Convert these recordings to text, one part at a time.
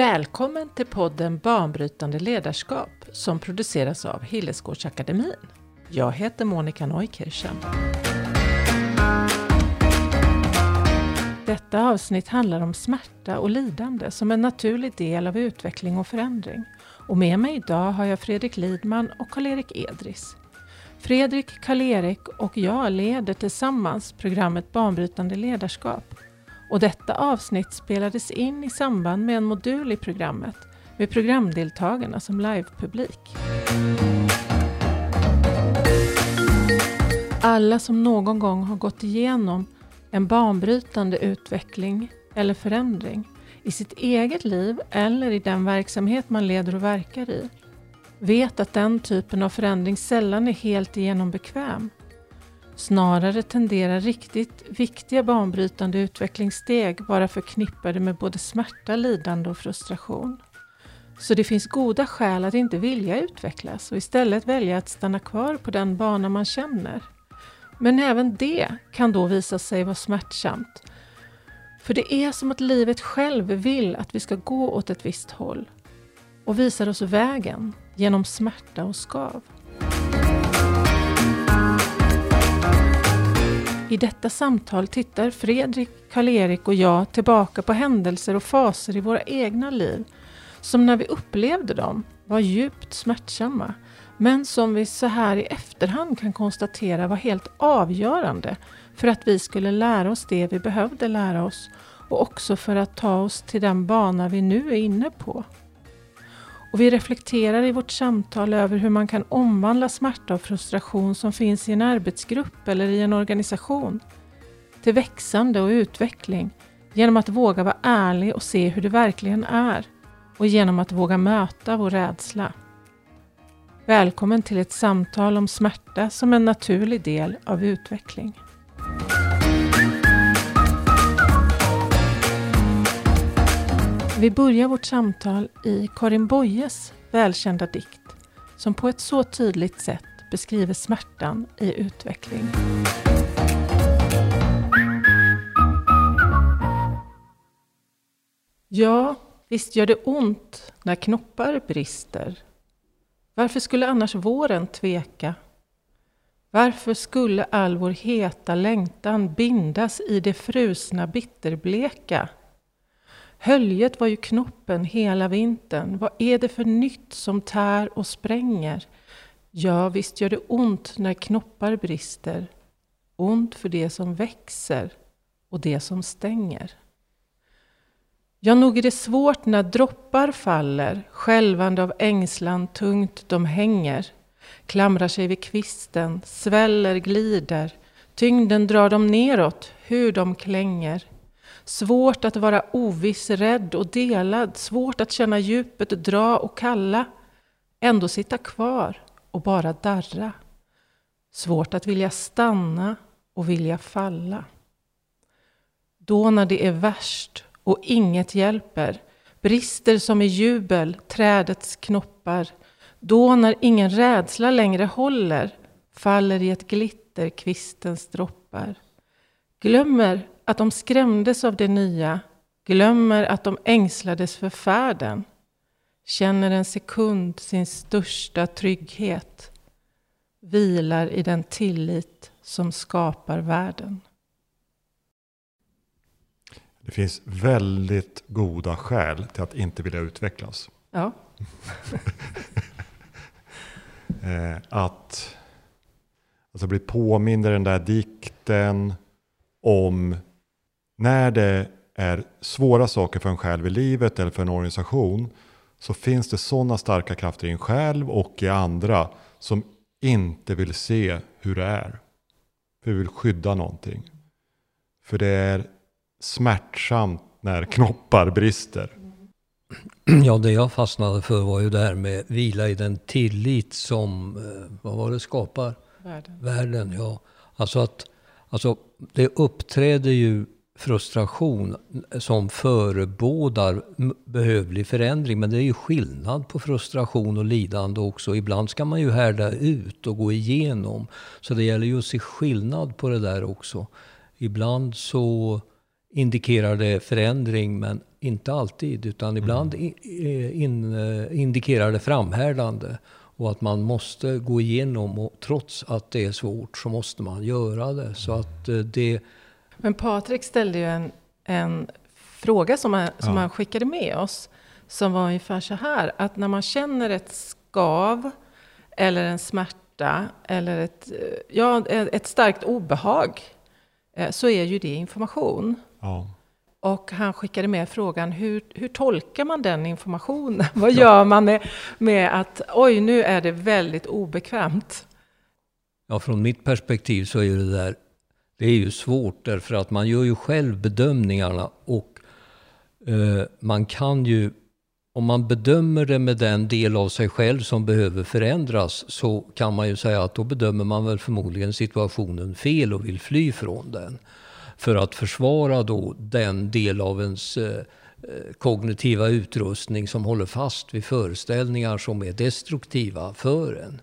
Välkommen till podden Banbrytande ledarskap som produceras av Hillesgårdsakademin. Jag heter Monica Neukirchen. Detta avsnitt handlar om smärta och lidande som en naturlig del av utveckling och förändring. Och med mig idag har jag Fredrik Lidman och Karl-Erik Edris. Fredrik, Karl-Erik och jag leder tillsammans programmet Banbrytande ledarskap och detta avsnitt spelades in i samband med en modul i programmet med programdeltagarna som livepublik. Alla som någon gång har gått igenom en banbrytande utveckling eller förändring i sitt eget liv eller i den verksamhet man leder och verkar i vet att den typen av förändring sällan är helt igenom bekväm Snarare tenderar riktigt viktiga banbrytande utvecklingssteg vara förknippade med både smärta, lidande och frustration. Så det finns goda skäl att inte vilja utvecklas och istället välja att stanna kvar på den bana man känner. Men även det kan då visa sig vara smärtsamt. För det är som att livet själv vill att vi ska gå åt ett visst håll och visar oss vägen genom smärta och skav. I detta samtal tittar Fredrik, Karl-Erik och jag tillbaka på händelser och faser i våra egna liv som när vi upplevde dem var djupt smärtsamma men som vi så här i efterhand kan konstatera var helt avgörande för att vi skulle lära oss det vi behövde lära oss och också för att ta oss till den bana vi nu är inne på. Och vi reflekterar i vårt samtal över hur man kan omvandla smärta och frustration som finns i en arbetsgrupp eller i en organisation till växande och utveckling genom att våga vara ärlig och se hur det verkligen är och genom att våga möta vår rädsla. Välkommen till ett samtal om smärta som en naturlig del av utveckling. Vi börjar vårt samtal i Karin Boyes välkända dikt som på ett så tydligt sätt beskriver smärtan i utveckling. Ja, visst gör det ont när knoppar brister. Varför skulle annars våren tveka? Varför skulle all vår heta längtan bindas i det frusna bitterbleka? Höljet var ju knoppen hela vintern. Vad är det för nytt som tär och spränger? Ja, visst gör det ont när knoppar brister. Ont för det som växer och det som stänger. Ja, nog är det svårt när droppar faller, skälvande av ängslan tungt de hänger. Klamrar sig vid kvisten, sväller, glider. Tyngden drar dem neråt, hur de klänger. Svårt att vara oviss, rädd och delad. Svårt att känna djupet, dra och kalla. Ändå sitta kvar och bara darra. Svårt att vilja stanna och vilja falla. Då när det är värst och inget hjälper, brister som i jubel trädets knoppar. Då när ingen rädsla längre håller, faller i ett glitter kvistens droppar. Glömmer att de skrämdes av det nya, glömmer att de ängslades för färden, känner en sekund sin största trygghet, vilar i den tillit som skapar världen. Det finns väldigt goda skäl till att inte vilja utvecklas. Ja. Eh, att alltså bli påmind i den där dikten om när det är svåra saker för en själv i livet eller för en organisation så finns det sådana starka krafter i en själv och i andra som inte vill se hur det är. För vi vill skydda någonting. För det är smärtsamt när knoppar brister. Ja, det jag fastnade för var ju det här med vila i den tillit som, eh, vad var det, skapar? Världen. Världen, ja. Alltså att, alltså det uppträder ju frustration som förebådar behövlig förändring. Men det är ju skillnad på frustration och lidande också. Ibland ska man ju härda ut och gå igenom. Så det gäller ju att se skillnad på det där också. Ibland så indikerar det förändring men inte alltid, utan ibland in, in, indikerar det framhärdande. Och att man måste gå igenom, och trots att det är svårt så måste man göra det. Så att det... Men Patrik ställde ju en, en fråga som, han, som ja. han skickade med oss. Som var ungefär så här, att när man känner ett skav eller en smärta eller ett, ja, ett starkt obehag eh, så är ju det information. Ja. Och han skickade med frågan, hur, hur tolkar man den informationen? Vad gör man med, med att, oj, nu är det väldigt obekvämt? Ja, från mitt perspektiv så är det där, det är ju svårt därför att man gör ju själv bedömningarna och eh, man kan ju om man bedömer det med den del av sig själv som behöver förändras så kan man ju säga att då bedömer man väl förmodligen situationen fel och vill fly från den. För att försvara då den del av ens eh, eh kognitiva utrustning som håller fast vid föreställningar som är destruktiva för en.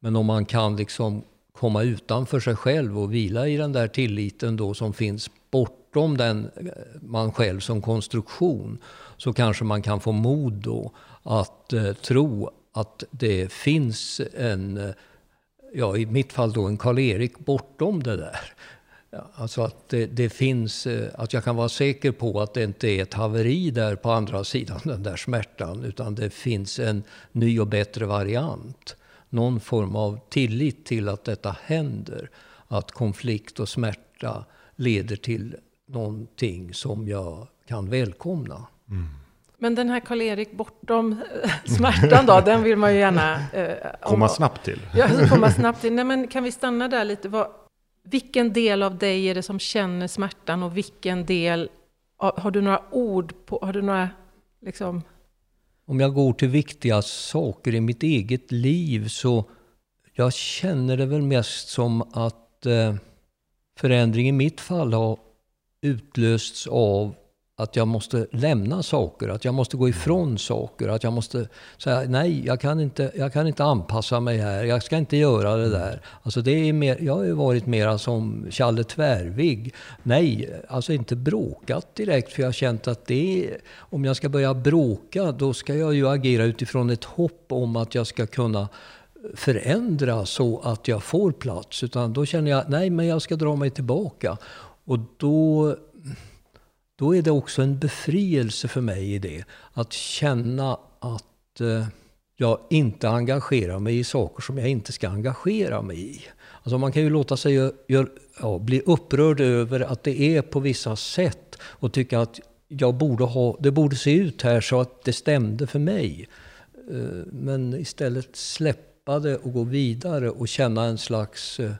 Men om man kan liksom komma utanför sig själv och vila i den där tilliten då som finns bortom den eh, man själv som konstruktion så kanske man kan få mod då att eh, tro att det finns en, eh, ja i mitt fall då en Karl-Erik bortom det där. Alltså att det, det, finns, eh, att jag kan vara säker på att det inte är ett haveri där på andra sidan den där smärtan, utan det finns en ny och bättre variant. Någon form av tillit till att detta händer. Att konflikt och smärta leder till någonting som jag kan välkomna. Mm. Men den här Karl-Erik bortom eh, smärtan då, den vill man ju gärna... Eh, komma snabbt till. Ja, komma snabbt till. Nej, men kan vi stanna där lite? Vad, vilken del av dig är det som känner smärtan och vilken del... Har du några ord på... Har du några liksom... Om jag går till viktiga saker i mitt eget liv så jag känner det väl mest som att eh, förändring i mitt fall har utlösts av att jag måste lämna saker, att jag måste gå ifrån saker, att jag måste säga nej, jag kan inte, jag kan inte anpassa mig här, jag ska inte göra det där. Alltså det är mer, jag har ju varit mera som Challe Tvärvig. Nej, alltså inte bråkat direkt, för jag har känt att det om jag ska börja bråka, då ska jag ju agera utifrån ett hopp om att jag ska kunna förändra så att jag får plats. Utan då känner jag, nej men jag ska dra mig tillbaka. Och då då är det också en befrielse för mig i det. Att känna att eh, jag inte engagerar mig i saker som jag inte ska engagera mig i. Alltså man kan ju låta sig gör, ja, bli upprörd över att det är på vissa sätt och tycka att jag borde ha, det borde se ut här så att det stämde för mig. Eh, men istället släppa det och gå vidare och känna en slags eh,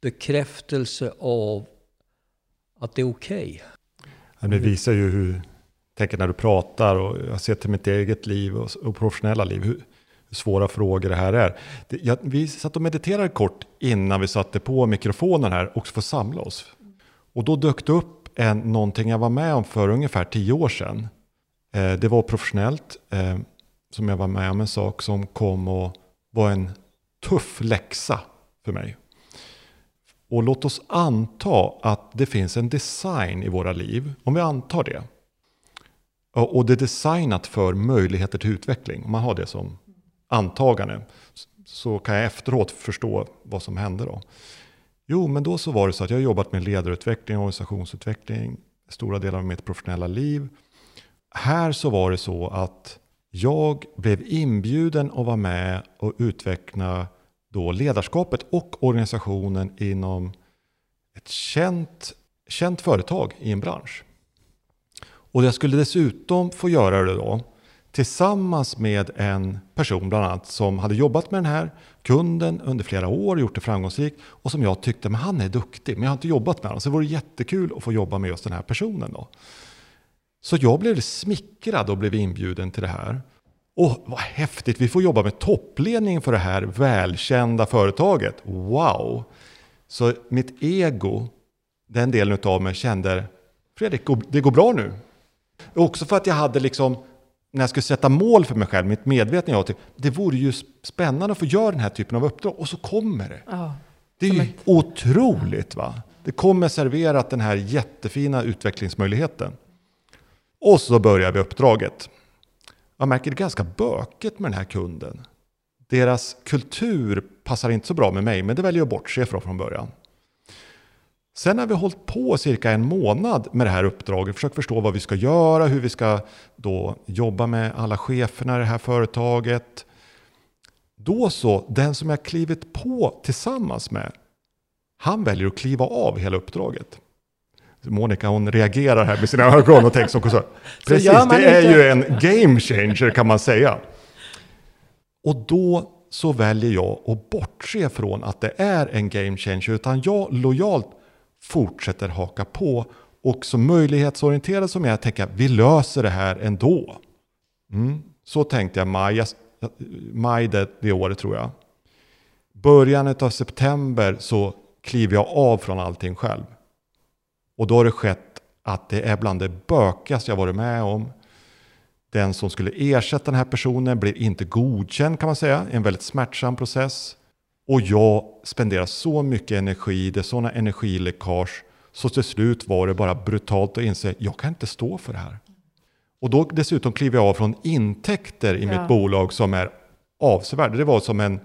bekräftelse av att det är okej. Okay. Det visar ju hur, tänker när du pratar och jag ser till mitt eget liv och, och professionella liv, hur, hur, svåra frågor det här är. Det, jag, vi satt och mediterade kort innan vi satte på mikrofonen här och för att samla oss. Och då dök det upp en, någonting jag var med om för ungefär tio år sedan. Eh, det var professionellt, eh, som jag var med om en sak som kom och var en tuff läxa för mig. Och låt oss anta att det finns en design i våra liv. Om vi antar det. Och det är designat för möjligheter till utveckling. Om man har det som antagande. Så kan jag efteråt förstå vad som hände då. Jo, men då så var det så att jag har jobbat med ledarutveckling och organisationsutveckling stora delar av mitt professionella liv. Här så var det så att jag blev inbjuden att vara med och utveckla då ledarskapet och organisationen inom ett känt, känt företag i en bransch. Och jag skulle dessutom få göra det då tillsammans med en person bland annat som hade jobbat med den här kunden under flera år, gjort det framgångsrikt och som jag tyckte, men han är duktig, men jag har inte jobbat med honom. Så det vore jättekul att få jobba med just den här personen då. Så jag blev smickrad och blev inbjuden till det här. Åh, vad häftigt, vi får jobba med toppledningen för det här välkända företaget. Wow! Så mitt ego, den delen av mig kände, Fredrik, det går bra nu. Också för att jag hade liksom, när jag skulle sätta mål för mig själv, mitt medvetna jag, det vore ju spännande att få göra den här typen av uppdrag. Och så kommer det. Ja, det är ju ett... otroligt va. Det kommer serverat den här jättefina utvecklingsmöjligheten. Och så börjar vi uppdraget. Jag märker det är ganska bökigt med den här kunden. Deras kultur passar inte så bra med mig, men det väljer jag att bortse från från början. Sen har vi hållit på cirka en månad med det här uppdraget, försökt förstå vad vi ska göra, hur vi ska då jobba med alla cheferna i det här företaget. Då så, den som jag klivit på tillsammans med, han väljer att kliva av hela uppdraget. Monica hon reagerar här med sina ögon och tänker så. Precis, det är ju en game changer kan man säga. Och då så väljer jag att bortse från att det är en game changer, utan jag lojalt fortsätter haka på. Och så möjlighetsorienterad som jag tänker, vi löser det här ändå. Mm. Så tänkte jag maj, maj det, det året tror jag. Början av september så kliver jag av från allting själv. Och då har det skett att det är bland det bökigaste jag varit med om. Den som skulle ersätta den här personen blir inte godkänd kan man säga. En väldigt smärtsam process. Och jag spenderar så mycket energi, det är sådana energiläckage. Så till slut var det bara brutalt att inse, jag kan inte stå för det här. Och då dessutom kliver jag av från intäkter i ja. mitt bolag som är avsevärda. Det var som en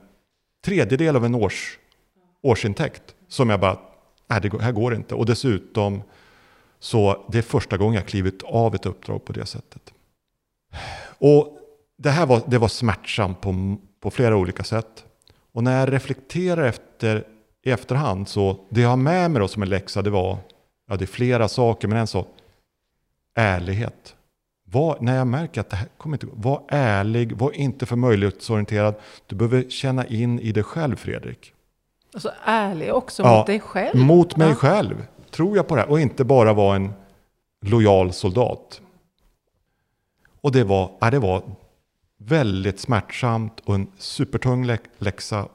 tredjedel av en års, årsintäkt. Som jag bara, nej det här går inte. Och dessutom så det är första gången jag klivit av ett uppdrag på det sättet. Och det här var, det var smärtsamt på, på flera olika sätt. Och när jag reflekterar efter, i efterhand så det jag har med mig då som en läxa det var, ja det är flera saker men en sak, ärlighet. Var, när jag märker att det här kommer inte var ärlig, var inte för möjlighetsorienterad. Du behöver känna in i dig själv Fredrik. Alltså ärlig också ja, mot dig själv? Mot mig ja. själv. Tror jag på det här? Och inte bara vara en lojal soldat. Och det var, ja, det var väldigt smärtsamt och en supertung läxa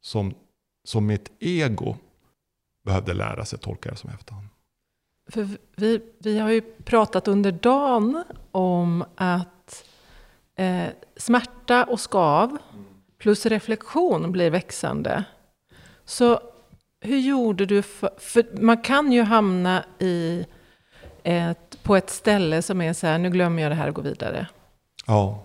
som, som mitt ego behövde lära sig tolka det som efterhand. För vi, vi har ju pratat under dagen om att eh, smärta och skav plus reflektion blir växande. Så hur gjorde du? För, för man kan ju hamna i ett, på ett ställe som är så här, nu glömmer jag det här och går vidare. Ja.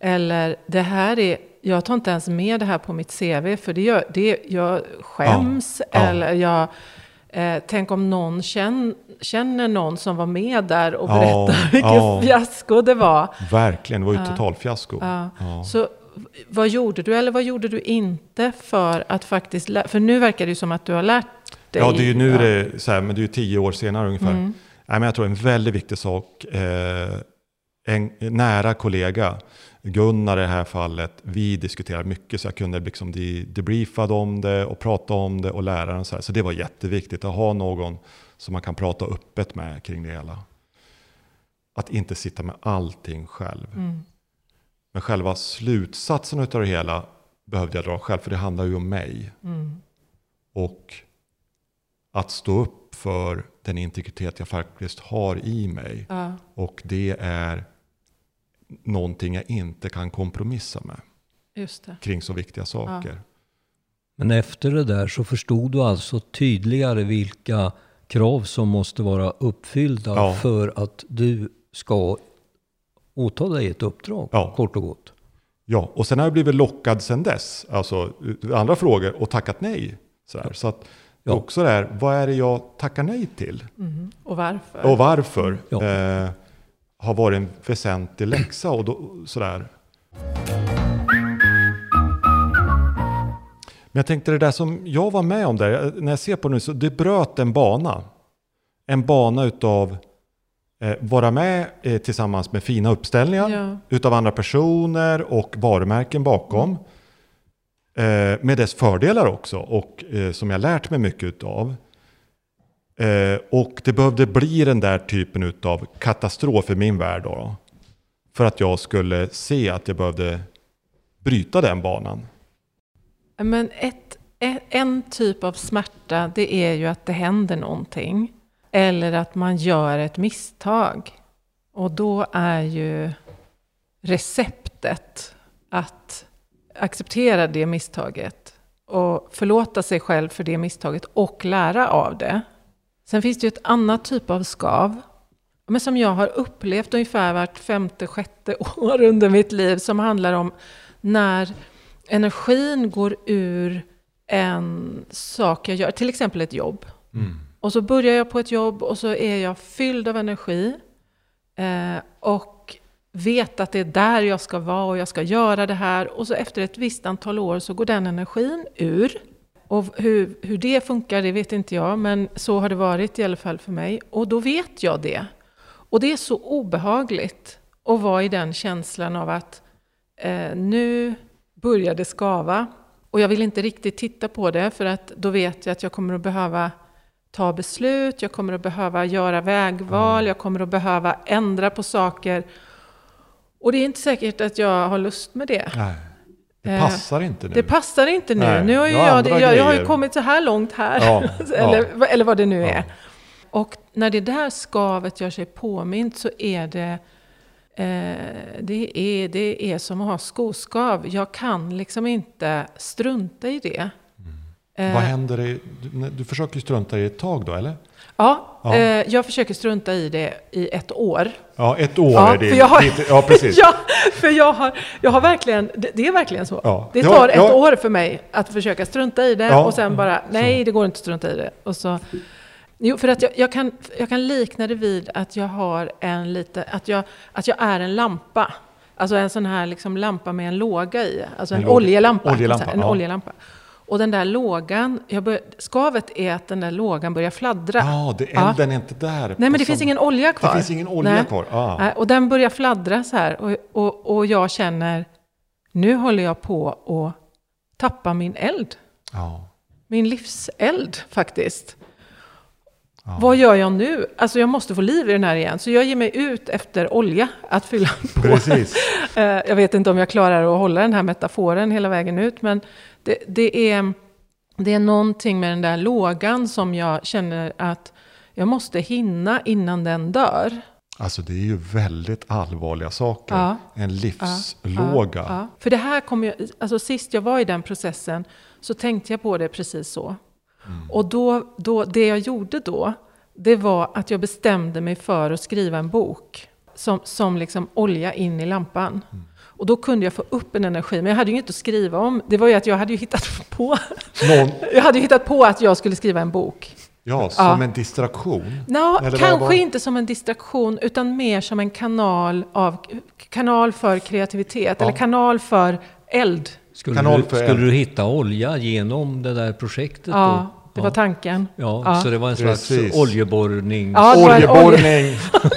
Eller det här är, jag tar inte ens med det här på mitt CV för det gör, det, jag skäms. Ja. Eller jag, eh, tänk om någon känner, känner någon som var med där och berättar ja. vilket ja. fiasko det var. Verkligen, det var ju ett totalfiasko. Ja. Så vad gjorde du eller vad gjorde du inte för att faktiskt För nu verkar det ju som att du har lärt dig. Ja, det är ju nu det, så här, men det är ju tio år senare ungefär. Mm. Nej, men jag tror en väldigt viktig sak. Eh, en nära kollega Gunnar i det här fallet, vi diskuterade mycket så jag kunde liksom debriefa om det och prata om det och läraren så här. Så det var jätteviktigt att ha någon som man kan prata öppet med kring det hela. Att inte sitta med allting själv. Mm. Men själva slutsatsen av det hela behövde jag dra själv, för det handlar ju om mig. Mm. Och att stå upp för den integritet jag faktiskt har i mig. Ja. Och det är någonting jag inte kan kompromissa med. Kring så viktiga saker. Ja. Men efter det där så förstod du alltså tydligare vilka krav som måste vara uppfyllda ja. för att du ska åta dig ett uppdrag, ja. kort och gott. Ja, och sen har jag blivit lockad sen dess, alltså andra frågor, och tackat nej. Sådär. Så att ja. också där, vad är det jag tackar nej till? Mm. Och varför? Och varför? Ja. Eh, har varit en väsentlig läxa och då, sådär. Men jag tänkte det där som jag var med om där, när jag ser på det nu, så det bröt en bana. En bana utav vara med eh, tillsammans med fina uppställningar ja. utav andra personer och varumärken bakom. Mm. Eh, med dess fördelar också och eh, som jag lärt mig mycket utav. Eh, och det behövde bli den där typen av katastrof i min värld. Då, för att jag skulle se att jag behövde bryta den banan. Men ett, en typ av smärta det är ju att det händer någonting. Eller att man gör ett misstag. Och då är ju receptet att acceptera det misstaget. Och förlåta sig själv för det misstaget och lära av det. Sen finns det ju ett annat typ av skav. men som jag har upplevt ungefär vart femte, sjätte år under mitt liv som handlar om när energin går ur en sak jag gör, till exempel ett jobb. Mm. Och så börjar jag på ett jobb och så är jag fylld av energi. Eh, och vet att det är där jag ska vara och jag ska göra det här. Och så efter ett visst antal år så går den energin ur. Och hur, hur det funkar, det vet inte jag, men så har det varit i alla fall för mig. Och då vet jag det. Och det är så obehagligt att vara i den känslan av att eh, nu börjar det skava. Och jag vill inte riktigt titta på det, för att då vet jag att jag kommer att behöva ta beslut, jag kommer att behöva göra vägval, jag kommer att behöva ändra på saker. Och det är inte säkert att jag har lust med det. Nej, det Eh, passar inte nu. Det passar inte nu. Nej, nu har jag jag, jag, jag har ju kommit så här långt här. Ja, eller, eller vad det nu Ja. är. Och när det där skavet gör sig påmint så är det, eh, det, är, det är som att ha skoskav. Jag kan liksom inte strunta i det. Eh, Vad händer? I, du, du försöker ju strunta i det ett tag då, eller? Ja, Ja. Eh, jag försöker strunta i det i ett år. Ja, ett år Ja, är det. för jag har- ja precis. ja, för jag har, jag har verkligen, det, det är verkligen så. Ja. Det tar ett år för mig att försöka strunta i det och sen bara, nej det går inte att strunta i det. Och så, jo, för att jag, jag, kan, jag kan likna det vid att jag har en lite, att jag, att jag är en lampa. Alltså en sån här liksom lampa med en låga i. Alltså en, En oljelampa. Oljelampa, en oljelampa. Och den där lågan, bör, skavet är att den där lågan börjar fladdra. Ja, det, Ja. elden är inte där. Nej, men det som- finns ingen olja kvar. Det finns ingen olja Nej. kvar. Ah. Och den börjar fladdra så här. Och, och, och jag känner, nu håller jag på att tappa min eld. Ja. Min livseld faktiskt. Ja. Vad gör jag nu? Alltså jag måste få liv i den här igen. Så jag ger mig ut efter olja att fylla på. Precis. Eh, Jag vet inte om jag klarar att hålla den här metaforen hela vägen ut. Men det, det, är, det är någonting med den där lågan som jag känner att jag måste hinna innan den dör. Alltså det är ju väldigt allvarliga saker. Ja. En livslåga. Ja, ja. För det här kom jag, alltså sist jag var i den processen så tänkte jag på det precis så. Och då, då, det jag gjorde då, det var att jag bestämde mig för att skriva en bok. Som, som liksom olja in i lampan. Och då kunde jag få upp en energi. Men jag hade ju inget att skriva om. Det var ju att jag hade ju hittat på, Någon, jag hade ju hittat på att jag skulle skriva en bok. ja, som en distraktion. Vad kanske var- inte som en distraktion, utan mer som en kanal, av, kanal för kreativitet, Ja. eller kanal för eld. Skulle, Kanal du, för skulle eld. du hitta olja genom det där projektet Ja, då? det var tanken. Ja, Ja. så det var en slags Precis. oljeborrning. Ja, Oljeborrning.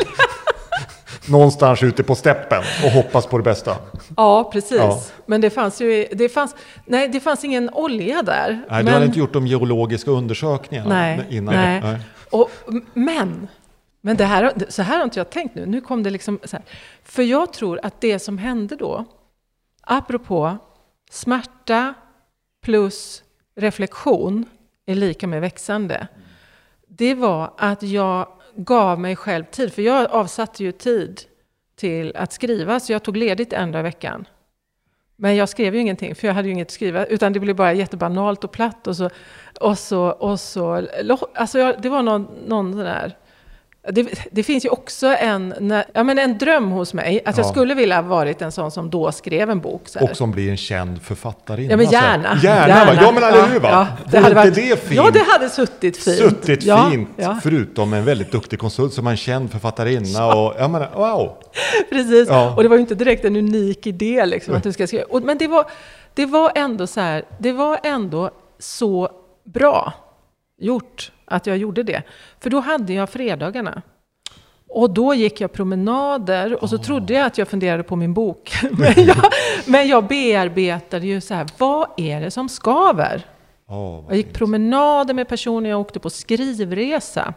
Någonstans ute på steppen och hoppas på det bästa. Ja, precis. Ja. Men det fanns ju det fanns, nej, det fanns ingen olja där. Nej, men, du hade inte gjort de geologiska undersökningarna Nej, innan? nej. Och, men, men det här, så här har inte jag tänkt nu. Nu kom det liksom så här. För jag tror att det som hände då, apropå smärta plus reflektion är lika med växande. Det var att jag gav mig själv tid, för jag avsatte ju tid till att skriva, så jag tog ledigt en dag i veckan. Men jag skrev ju ingenting, för jag hade ju inget att skriva, utan det blev bara jättebanalt och platt. Och så, och så, och så alltså jag, det var någon, någon sån där... Det, det finns ju också en, ja, men en dröm hos mig, att jag Ja. skulle vilja ha varit en sån som då skrev en bok. Och som blir en känd författarinna. Ja, men gärna. Gärna, va? Ja, men eller hur? Va? Ja, det hade varit, det fint? Ja, det hade suttit fint. Suttit ja, fint, Ja, förutom en väldigt duktig konsult som är en känd författarinna. Och, jag menar, wow! precis. Och det var ju inte direkt en unik idé, liksom, att du ska skriva. Och, men det var, det var ändå så här, det var ändå så bra gjort att jag gjorde det. För då hade jag fredagarna. Och då gick jag promenader och så trodde jag att jag funderade på min bok. Men jag, men jag bearbetade ju så här, vad är det som skaver? Oh, Jag gick fint. promenader med personer, jag åkte på skrivresa.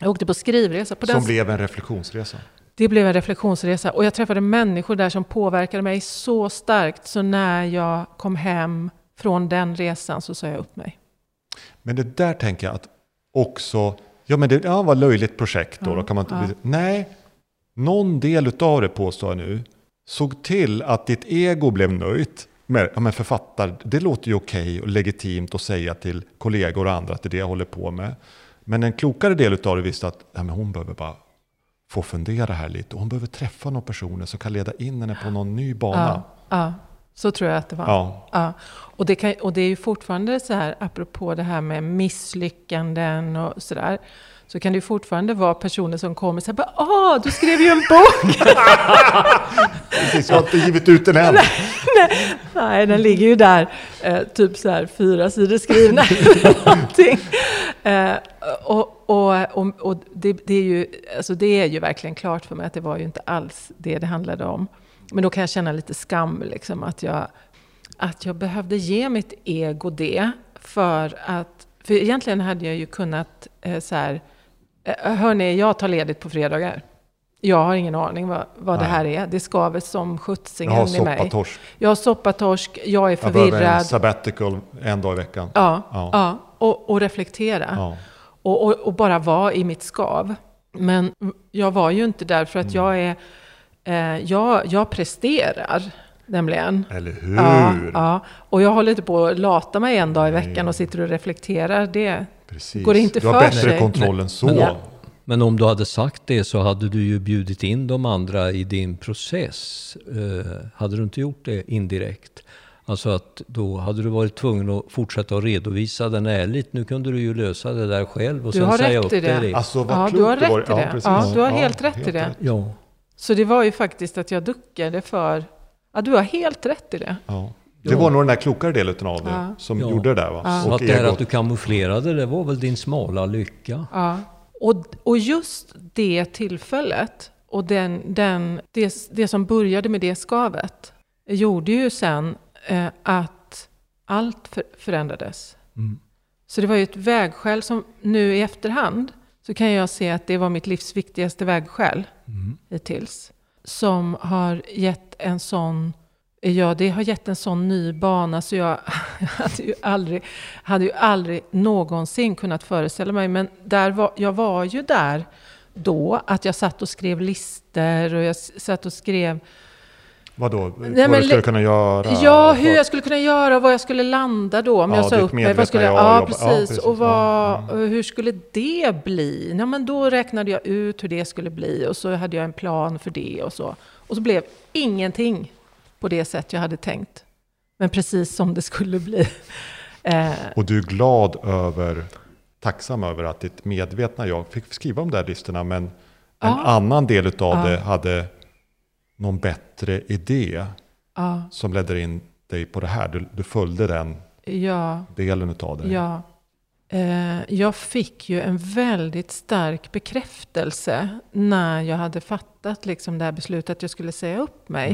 Jag åkte på skrivresa. På Mm. Som blev en reflektionsresa. det blev en reflektionsresa och jag träffade människor där som påverkade mig så starkt så när jag kom hem från den resan så sa jag upp mig. Men det där tänker jag att också, ja men det ja, var löjligt projekt då, Ja, då kan man inte, ja. nej, någon del utav det påstår jag nu, såg till att ditt ego blev nöjt med, ja men författare, det låter ju okej och legitimt att säga till kollegor och andra att det är det jag håller på med. Men en klokare del utav det visste att ja, men hon behöver bara få fundera här lite. Och hon behöver träffa några personer som kan leda in henne på någon ny bana. Ja, ja, så tror jag att det var. Ja. Ja. Och, det kan, och det är ju fortfarande så här, apropå det här med misslyckanden och sådär. Så kan det ju fortfarande vara personer som kommer och säger ah, du skrev ju en bok! Precis, jag har inte givit ut den än. Nej, den ligger ju där, eh, typ så här fyra sidor skrivna. någonting. Eh, och och, och, och det, det, är ju, alltså det är ju verkligen klart för mig att det var ju inte alls det det handlade om. Men då kan jag känna lite skam, liksom, att, jag, att jag behövde ge mitt ego det. För att, för egentligen hade jag ju kunnat eh, så här, eh, hörni, jag tar ledigt på fredagar. Jag har ingen aning vad, vad det här är. Det skaver som sjuttsingen i mig. soppatorsk. Jag har soppatorsk, jag är Jag behöver en förvirrad. sabbatical en dag i veckan. Ja, Ja. ja. och, och reflektera. Ja. Och, och, och bara vara i mitt skav. Men jag var ju inte där för att Mm. jag är... Eh, jag, jag presterar, nämligen. Eller hur? Ja, ja. Och jag håller inte på att lata mig en dag i veckan och sitter och reflekterar. Det, Precis. Går inte du har för bättre sig? kontroll än så. Men, Ja. men om du hade sagt det så hade du ju bjudit in de andra i din process. Eh, hade du inte gjort det indirekt? Alltså att då hade du varit tvungen att fortsätta att redovisa den ärligt. Nu kunde du ju lösa det där själv och Du sen har säga rätt upp i det. det. Alltså Ja, du har rätt i det. precis. Ja, du har helt rätt i det. rätt. Ja, så det var ju faktiskt att jag duckade för... Ja, du har helt rätt i det. Ja. Det var nog den där klokare delen av det Ja. som Ja. gjorde det där va? Ja. så Och att det här att du kamouflerade det var väl din smala lycka. Ja. Och, och just det tillfället och den, den, det, det som började med det skavet gjorde ju sen eh, att allt för, förändrades. Mm. Så det var ju ett vägskäl som nu i efterhand så kan jag se att det var mitt livs viktigaste vägskäl Mm. hittills. Som har gett en sån, ja det har gett en sån ny bana så jag hade ju aldrig, hade ju aldrig någonsin kunnat föreställa mig. Men där var, jag var ju där då, att jag satt och skrev lister och jag satt och skrev Vadå? vad men du skulle kunna göra? Ja, hur jag skulle kunna göra och var jag skulle landa då om Ja, jag sa upp mig. Vad skulle, jag ja, jobba- precis. ja, precis, Och vad, ja, hur skulle det bli? Ja, men då räknade jag ut hur det skulle bli och så hade jag en plan för det och så. Och så blev ingenting på det sätt jag hade tänkt. Men precis som det skulle bli. Eh, Och du är glad över, tacksam över att ditt medvetna jag fick skriva de där listorna men en annan del Ja. det hade någon bättre idé ja, som ledde in dig på det här. Du, du följde den ja, delen utav det. ja. Eh, jag fick ju en väldigt stark bekräftelse när jag hade fattat liksom det här beslutet att jag skulle säga upp mig.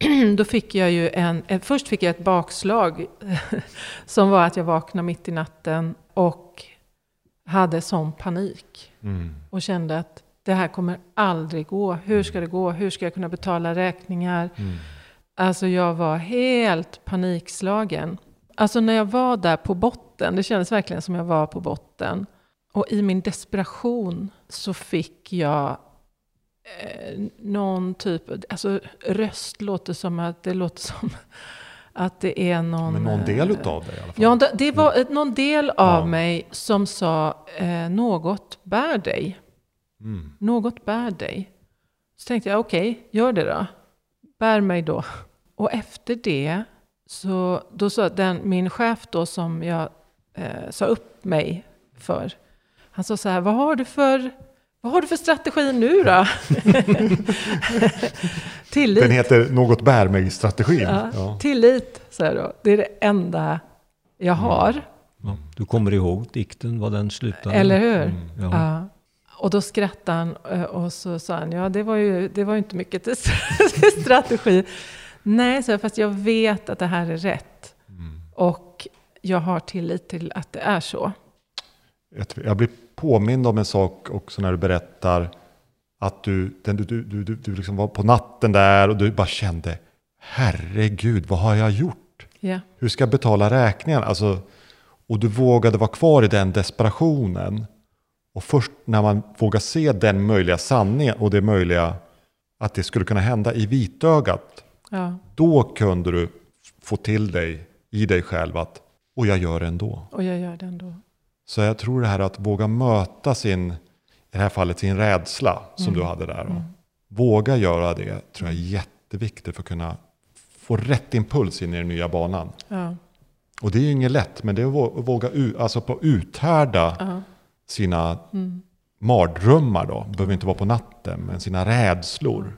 Mm. Då fick jag ju en, eh, först fick jag ett bakslag som var att jag vaknade mitt i natten och hade sån panik. Mm. Och kände att det här kommer aldrig gå. Hur ska det gå? Hur ska jag kunna betala räkningar? Mm. Alltså jag var helt panikslagen. Alltså när jag var där på botten, det kändes verkligen som jag var på botten. Och i min desperation så fick jag eh, någon typ, alltså röst låter som att det låter som att det är någon... Men någon del eh, utav det i alla fall. Ja, det- var ett- någon del av Ja. mig som sa eh, något bär dig. Mm. Något bär dig. Så tänkte jag, okej, gör det då. Bär mig då. Och efter det, så då sa den, min chef då som jag eh, sa upp mig för, han sa så här, vad har du för, vad har du för strategi nu då? Tillit. Den heter Något bär mig-strategin. Ja, Ja. Tillit, sa jag då. Det är det enda jag har. Ja. Du kommer ihåg dikten, vad den slutade? Eller hur? Mm. Ja. Och då skrattade han eh, och så sa han, ja det var ju, det var ju inte mycket till strategi. Nej, så jag, fast jag vet att det här är rätt. Mm. Och jag har tillit till att det är så. Jag, blir påmind om en sak också när du berättar att du, den, du, du, du, du, liksom var på natten där och du bara kände Herregud, vad har jag gjort? Ja, Hur ska jag betala räkningen? Alltså, och du vågade vara kvar i den desperationen. Och först när man vågar se den möjliga sanningen och det möjliga att det skulle kunna hända i vitögat. ja, Då kunde du få till dig i dig själv att och jag gör det ändå. och jag gör det ändå. Så jag tror det här att våga möta sin det här fallet sin rädsla som du hade där. Då. Våga göra det tror jag är jätteviktigt för att kunna få rätt impuls in i den nya banan. Ja. Och det är ju inget lätt, men det är att vå- våga alltså på uthärda Ja. Sina mardrömmar då. Behöver inte vara på natten, men sina rädslor.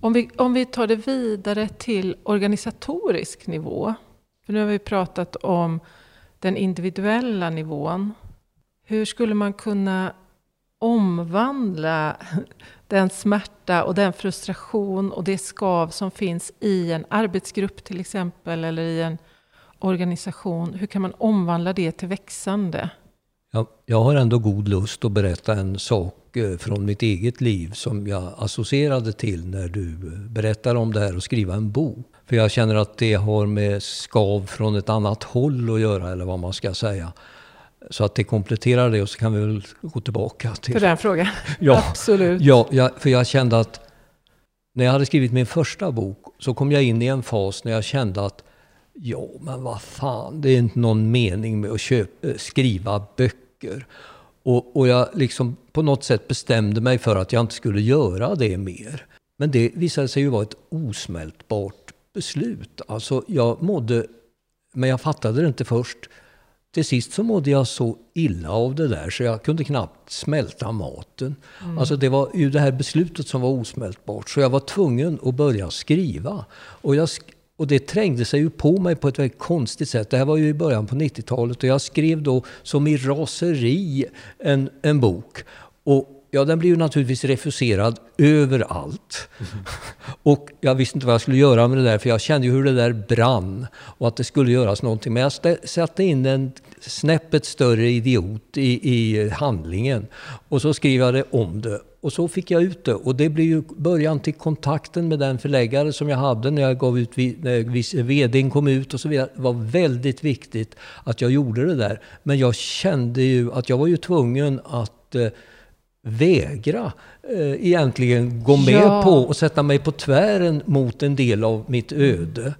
Om vi, om vi tar det vidare till organisatorisk nivå. För nu har vi pratat om den individuella nivån. Hur skulle man kunna omvandla den smärta och den frustration och det skav som finns i en arbetsgrupp till exempel eller i en organisation. Hur kan man omvandla det till växande? Jag, jag har ändå god lust att berätta en sak eh, från mitt eget liv som jag associerade till när du eh, berättar om det här och skriva en bok. För jag känner att det har med skav från ett annat håll att göra, eller vad man ska säga. Så att det kompletterar det och så kan vi väl gå tillbaka till... För den frågan? Ja, Absolut. Ja, jag, för jag kände att när jag hade skrivit min första bok så kom jag in i en fas när jag kände att ja, men vad fan, det är inte någon mening med att köpa, eh, skriva böcker. Och, och jag liksom på något sätt bestämde mig för att jag inte skulle göra det mer. Men det visade sig ju vara ett osmältbart beslut. Alltså jag mådde, men jag fattade det inte först. Till sist så mådde jag så illa av det där så jag kunde knappt smälta maten. Alltså det var ju det här beslutet som var osmältbart. Så jag var tvungen att börja skriva. Och, jag, sk- och det trängde sig ju på mig på ett väldigt konstigt sätt. Det här var ju i början på 90-talet och jag skrev då som i raseri en, en bok. Och Ja, den blev ju naturligtvis refuserad överallt. Och jag visste inte vad jag skulle göra med det där, för jag kände ju hur det där brann och att det skulle göras någonting. Men jag satte in en snäppet större idiot i, i handlingen och så skrev jag det om det. Och så fick jag ut det och det blev ju början till kontakten med den förläggare som jag hade när jag gav ut, när vdn kom ut och så vidare. Det var väldigt viktigt att jag gjorde det där. Men jag kände ju att jag var ju tvungen att eh, vägra eh, egentligen gå med Ja. på och sätta mig på tvären mot en del av mitt öde.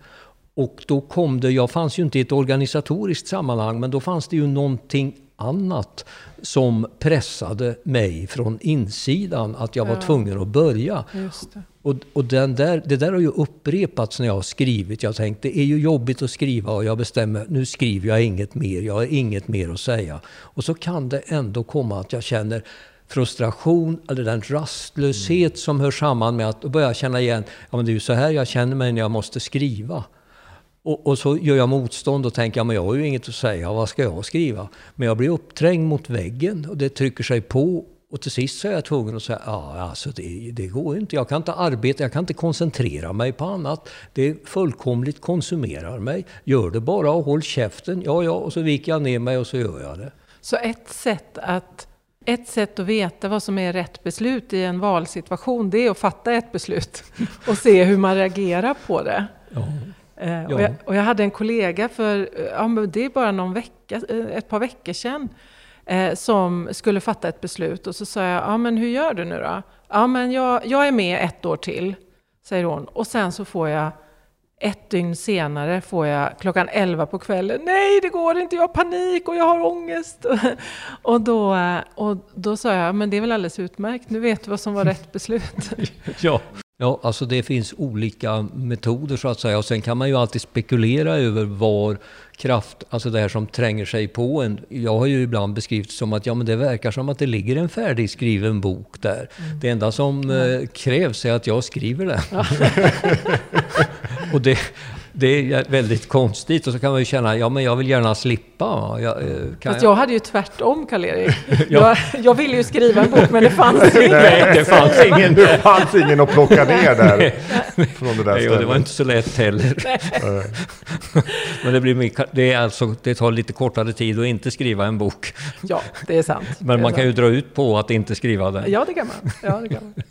Och då kom det, jag fanns ju inte i ett organisatoriskt sammanhang, men då fanns det ju någonting annat som pressade mig från insidan att jag var Ja. tvungen att börja. Och, och den där, det där har ju upprepats när jag har skrivit. Jag tänkte det är ju jobbigt att skriva och jag bestämmer nu skriver jag inget mer. Jag har inget mer att säga. Och så kan det ändå komma att jag känner frustration eller den rastlöshet som hör samman med att då börjar jag känna igen, ja men det är ju så här jag känner mig när jag måste skriva. Och, och så gör jag motstånd och tänker, ja, men jag har ju inget att säga, vad ska jag skriva? Men jag blir uppträngd mot väggen och det trycker sig på. Och till sist så är jag tvungen att säga, ja alltså det, det går inte. Jag kan inte arbeta, jag kan inte koncentrera mig på annat. Det fullkomligt konsumerar mig. Gör det bara och håll käften. Ja, ja, och så viker jag ner mig och så gör jag det. Så ett sätt att ett sätt att veta vad som är rätt beslut i en valsituation, det är att fatta ett beslut och se hur man reagerar på det. Ja. Eh, Ja. och, jag, och jag hade en kollega för, eh, ja, men det är bara någon vecka, eh, ett par veckor sedan, eh, som skulle fatta ett beslut. Och så sa jag, ja men hur gör du nu då? Ja men jag, jag är med ett år till, säger hon. Och sen så får jag, ett dygn senare får jag klockan 11 på kvällen, nej det går inte, jag har panik och jag har ångest. och, då, eh, och då sa jag, men det är väl alldeles utmärkt, nu vet du vad som var rätt beslut. Ja. Ja, alltså det finns olika metoder så att säga. Och sen kan man ju alltid spekulera över var kraft, alltså det här som tränger sig på en. Jag har ju ibland beskrivit som att ja, men det verkar som att det ligger en färdigskriven bok där. Det enda som eh, krävs är att jag skriver den. och det, det är väldigt konstigt. Och så kan man ju känna, ja men jag vill gärna slippa. Jag, eh, kan Fast jag hade ju tvärtom Karl-Erik. Jag, jag ville ju skriva en bok men det fanns ju Nej, det fanns ingen Det fanns ingen att plocka ner där från det där Nej, och det var inte så lätt heller. Men det, blir mycket, det, är alltså, det tar lite kortare tid att inte skriva en bok. Ja, det är sant. Men är man kan sant. ju dra ut på att inte skriva den. Ja, det kan man. Ja, det kan man.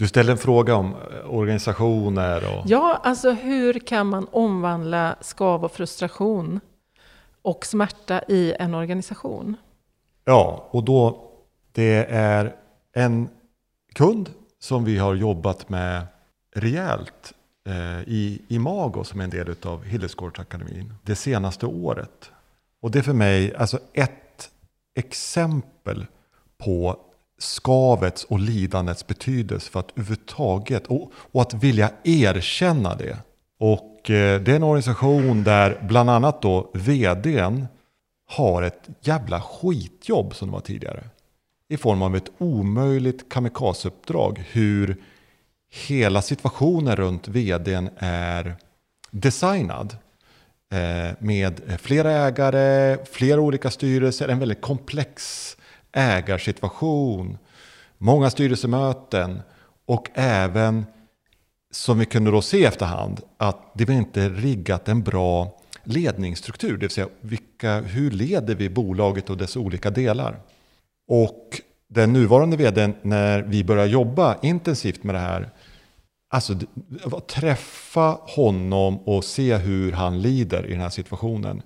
Du ställde en fråga om eh, organisationer och... ja, alltså hur kan man omvandla skav och frustration och smärta i en organisation? Ja, och då det är en kund som vi har jobbat med rejält eh, i, i Mago som är en del av Hillesgårdsakademin det senaste året. Och det är för mig alltså ett exempel på skavets och lidandets betydelse för att överhuvudtaget och, och att vilja erkänna det. Och eh, det är en organisation där bland annat då vdn har ett jävla skitjobb som det var tidigare. I form av ett omöjligt kamikazeuppdrag. Hur hela situationen runt vdn är designad. Eh, med flera ägare, flera olika styrelser, en väldigt komplex ägarsituation, många styrelsemöten och även som vi kunde då se efterhand att det var inte riggat en bra ledningsstruktur, det vill säga vilka, hur leder vi bolaget och dess olika delar. Och den nuvarande vdn, när vi började jobba intensivt med det här, alltså att träffa honom och se hur han lider i den här situationen.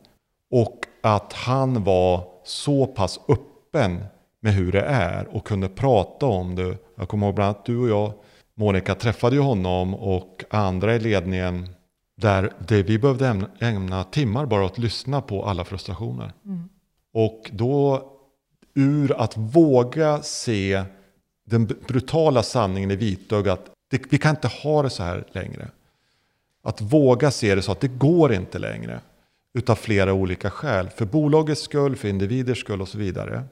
Och att han var så pass öppen med hur det är och kunde prata om det. Jag kommer ihåg bland annat du och jag, Monica, träffade ju honom och andra i ledningen där det vi behövde ämna, ägna timmar bara att lyssna på alla frustrationer. Mm. Och då ur att våga se den brutala sanningen i vitögat. Det, vi kan inte ha det så här längre. Att våga se det så att det går inte längre. Utav flera olika skäl. För bolagets skull, för individers skull och så vidare.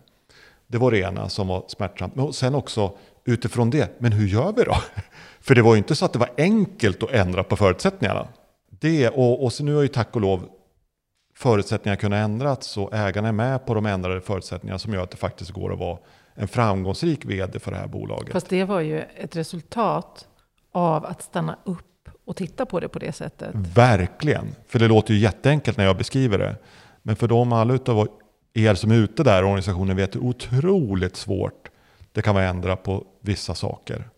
Det var det ena som var smärtsamt. Men sen också utifrån det, men hur gör vi då? För det var ju inte så att det var enkelt att ändra på förutsättningarna. Det, och, och så nu har ju tack och lov förutsättningarna kunnat ändras och ägarna är med på de ändrade förutsättningarna som gör att det faktiskt går att vara en framgångsrik vd för det här bolaget. Fast det var ju ett resultat av att stanna upp och titta på det på det sättet. Verkligen, för det låter ju jätteenkelt när jag beskriver det. Men för de alla utav er som är ute där organisationen vet hur otroligt svårt det kan vara att ändra på vissa saker.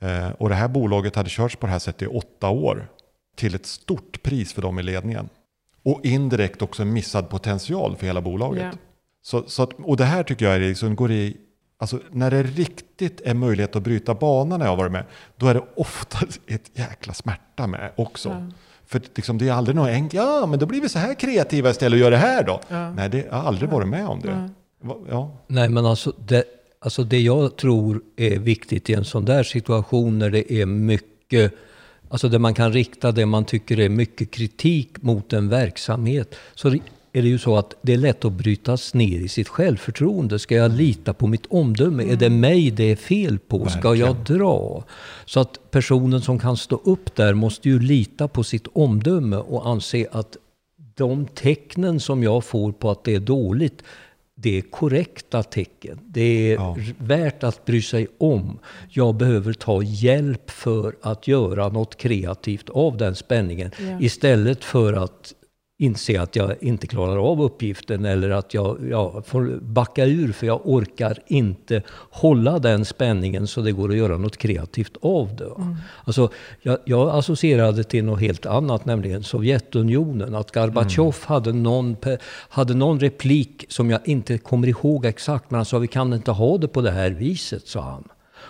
Eh, och det här bolaget hade körts på det här sättet i åtta år till ett stort pris för dem i ledningen. Och indirekt också en missad potential för hela bolaget. Yeah. Så, så att, och det här tycker jag är liksom, går i, alltså när det riktigt är möjlighet att bryta banan när jag har varit med, då är det ofta ett jäkla smärta med också. Mm. För liksom, det är aldrig något enkelt, ja men då blir vi så här kreativa istället och gör det här då. Ja. Nej, det, jag har aldrig varit med om det. Ja. Nej, men alltså det, alltså det jag tror är viktigt i en sån där situation när det är mycket Alltså där man kan rikta det man tycker är mycket kritik mot en verksamhet. Så är det ju så att det är lätt att brytas ner i sitt självförtroende. Ska jag lita på mitt omdöme? Mm. Är det mig det är fel på? Verkligen. Ska jag dra? Så att personen som kan stå upp där måste ju lita på sitt omdöme och anse att de tecknen som jag får på att det är dåligt, det är korrekta tecken. Det är ja. värt att bry sig om. Jag behöver ta hjälp för att göra något kreativt av den spänningen. Ja. Istället för att inse att jag inte klarar av uppgiften eller att jag, jag får backa ur för jag orkar inte hålla den spänningen så det går att göra något kreativt av det. Mm. Alltså, jag, jag associerade till något helt annat, nämligen Sovjetunionen. Att Gorbatjov mm. hade, någon, hade någon replik som jag inte kommer ihåg exakt, men han sa vi kan inte ha det på det här viset, sa han.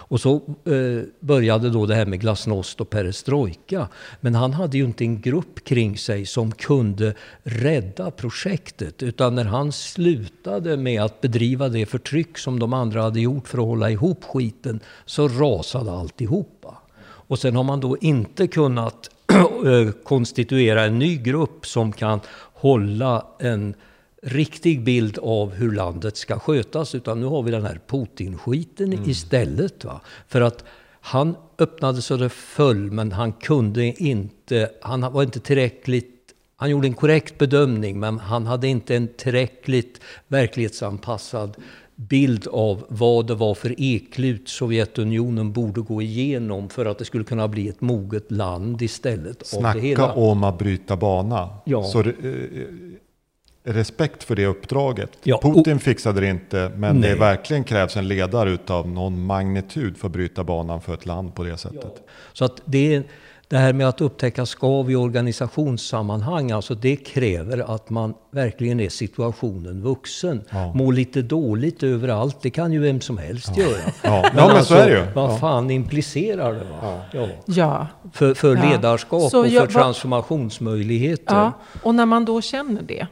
Och så eh, började då det här med glasnost och perestrojka. Men han hade ju inte en grupp kring sig som kunde rädda projektet. Utan när han slutade med att bedriva det förtryck som de andra hade gjort för att hålla ihop skiten så rasade alltihopa. Och sen har man då inte kunnat eh, konstituera en ny grupp som kan hålla en riktig bild av hur landet ska skötas. Utan nu har vi den här Putin-skiten mm. istället. Va? För att han öppnade så det föll, men han kunde inte, han var inte tillräckligt han gjorde en korrekt bedömning, men han hade inte en tillräckligt verklighetsanpassad bild av vad det var för eklut Sovjetunionen borde gå igenom för att det skulle kunna bli ett moget land istället. Snacka om att bryta bana. Ja. Så det, respekt för det uppdraget. Ja, Putin fixade det inte, men nej. det verkligen krävs en ledare av någon magnitud för att bryta banan för ett land på det sättet. Ja. Så att det, det här med att upptäcka skav i organisationssammanhang, alltså det kräver att man verkligen är situationen vuxen. Ja. Må lite dåligt överallt, det kan ju vem som helst ja. göra. Ja, men, ja, men alltså, så är det ju. Vad fan implicerar det? Va? Ja. ja. För, för ledarskap så och för transformationsmöjligheter. Ja. Och när man då känner det,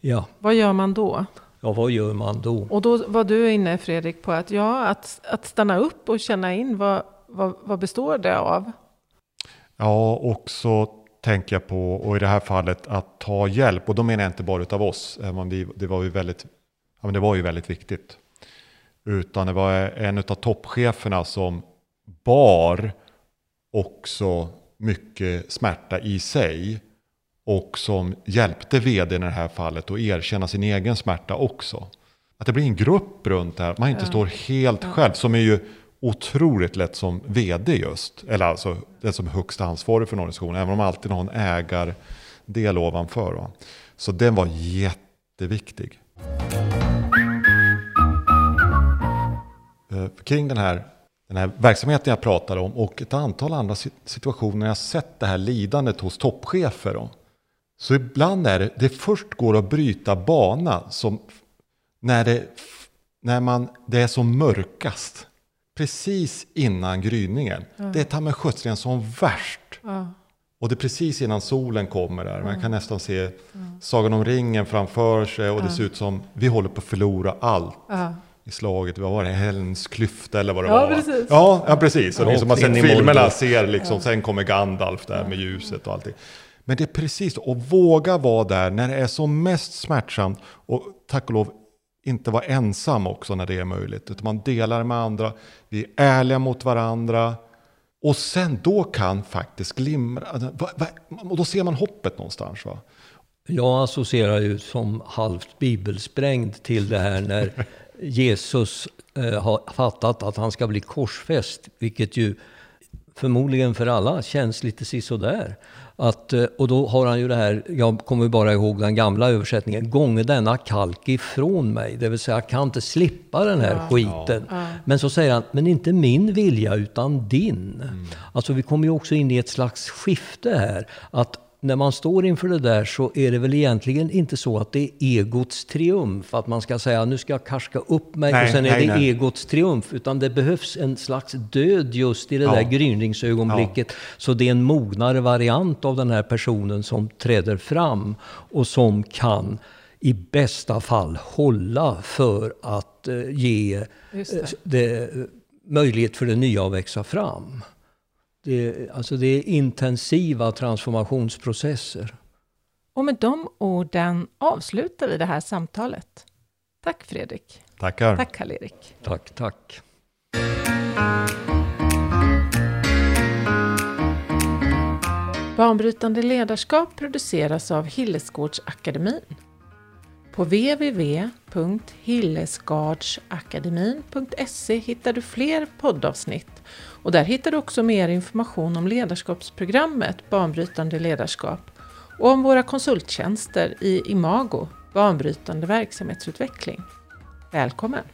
Ja, Vad gör man då? ja vad gör man då? Och då var du inne Fredrik på att, ja, att, att stanna upp och känna in vad, vad, vad består det av? Ja, och så tänker jag på, och i det här fallet, att ta hjälp. Och då menar jag inte bara utav oss, det, var ju väldigt, ja, men det var ju väldigt viktigt. Utan det var en av toppcheferna som bar också mycket smärta i sig. Och som hjälpte vd i det här fallet att erkänna sin egen smärta också. Att det blir en grupp runt det här, man inte Ja. står helt själv. Som är ju otroligt lätt som vd just. Eller alltså den som är högst ansvarig för en organisation. Även om man alltid har en ägardel ovanför. Va? Så den var jätteviktig. Eh, Kring den här, den här verksamheten jag pratade om och ett antal andra si- situationer jag sett det här lidandet hos toppchefer. Då. Så ibland är det, det först går att bryta bana som när det, när man, det är som mörkast. Precis innan gryningen. Det är ta med sjuttsingen som värst. Ja. Och det är precis innan solen kommer där. Man kan nästan se Sagan om ringen framför sig och det ser ut som vi håller på att förlora allt Ja. i slaget. Vad var det? Helms klyfta eller vad det Ja, var? precis. Ja, ja precis. Och ni Ja, som har sett i filmerna ser liksom, sen kommer Gandalf där med ljuset och allting. Men det är precis och våga vara där när det är som mest smärtsamt. Och tack och lov inte vara ensam också när det är möjligt. Utan man delar med andra, vi är ärliga mot varandra. Och sen då kan faktiskt glimra, va- och då ser man hoppet någonstans va? Jag associerar ju som halvt bibelsprängd till det här när Jesus eh, har fattat att han ska bli korsfäst, vilket ju förmodligen för alla känns lite sisådär. Att, eh, och då har han ju det här, jag kommer bara ihåg den gamla översättningen, gånge denna kalk ifrån mig. Det vill säga, jag kan inte slippa den här skiten. Men så säger han, men inte min vilja utan din. Alltså vi kommer ju också in i ett slags skifte här. Att när man står inför det där så är det väl egentligen inte så att det är egots triumf. Att man ska säga nu ska jag karska upp mig Nej, och sen är nej, det nej. egots triumf. Utan det behövs en slags död just i det Ja. där gryningsögonblicket. Så det är en mognare variant av den här personen som träder fram och som kan i bästa fall hålla för att eh, ge Just eh, det. det, eh, möjlighet för det nya att växa fram. Det, alltså det är intensiva transformationsprocesser. Och med de orden avslutar vi det här samtalet. Tack Fredrik. Tackar. Tack Karl-Erik. Tack, tack. Banbrytande ledarskap produceras av Hillesgårdsakademin. På www.hillesgardsakademin.se hittar du fler poddavsnitt och där hittar du också mer information om ledarskapsprogrammet Banbrytande ledarskap och om våra konsulttjänster i Imago, banbrytande verksamhetsutveckling. Välkommen!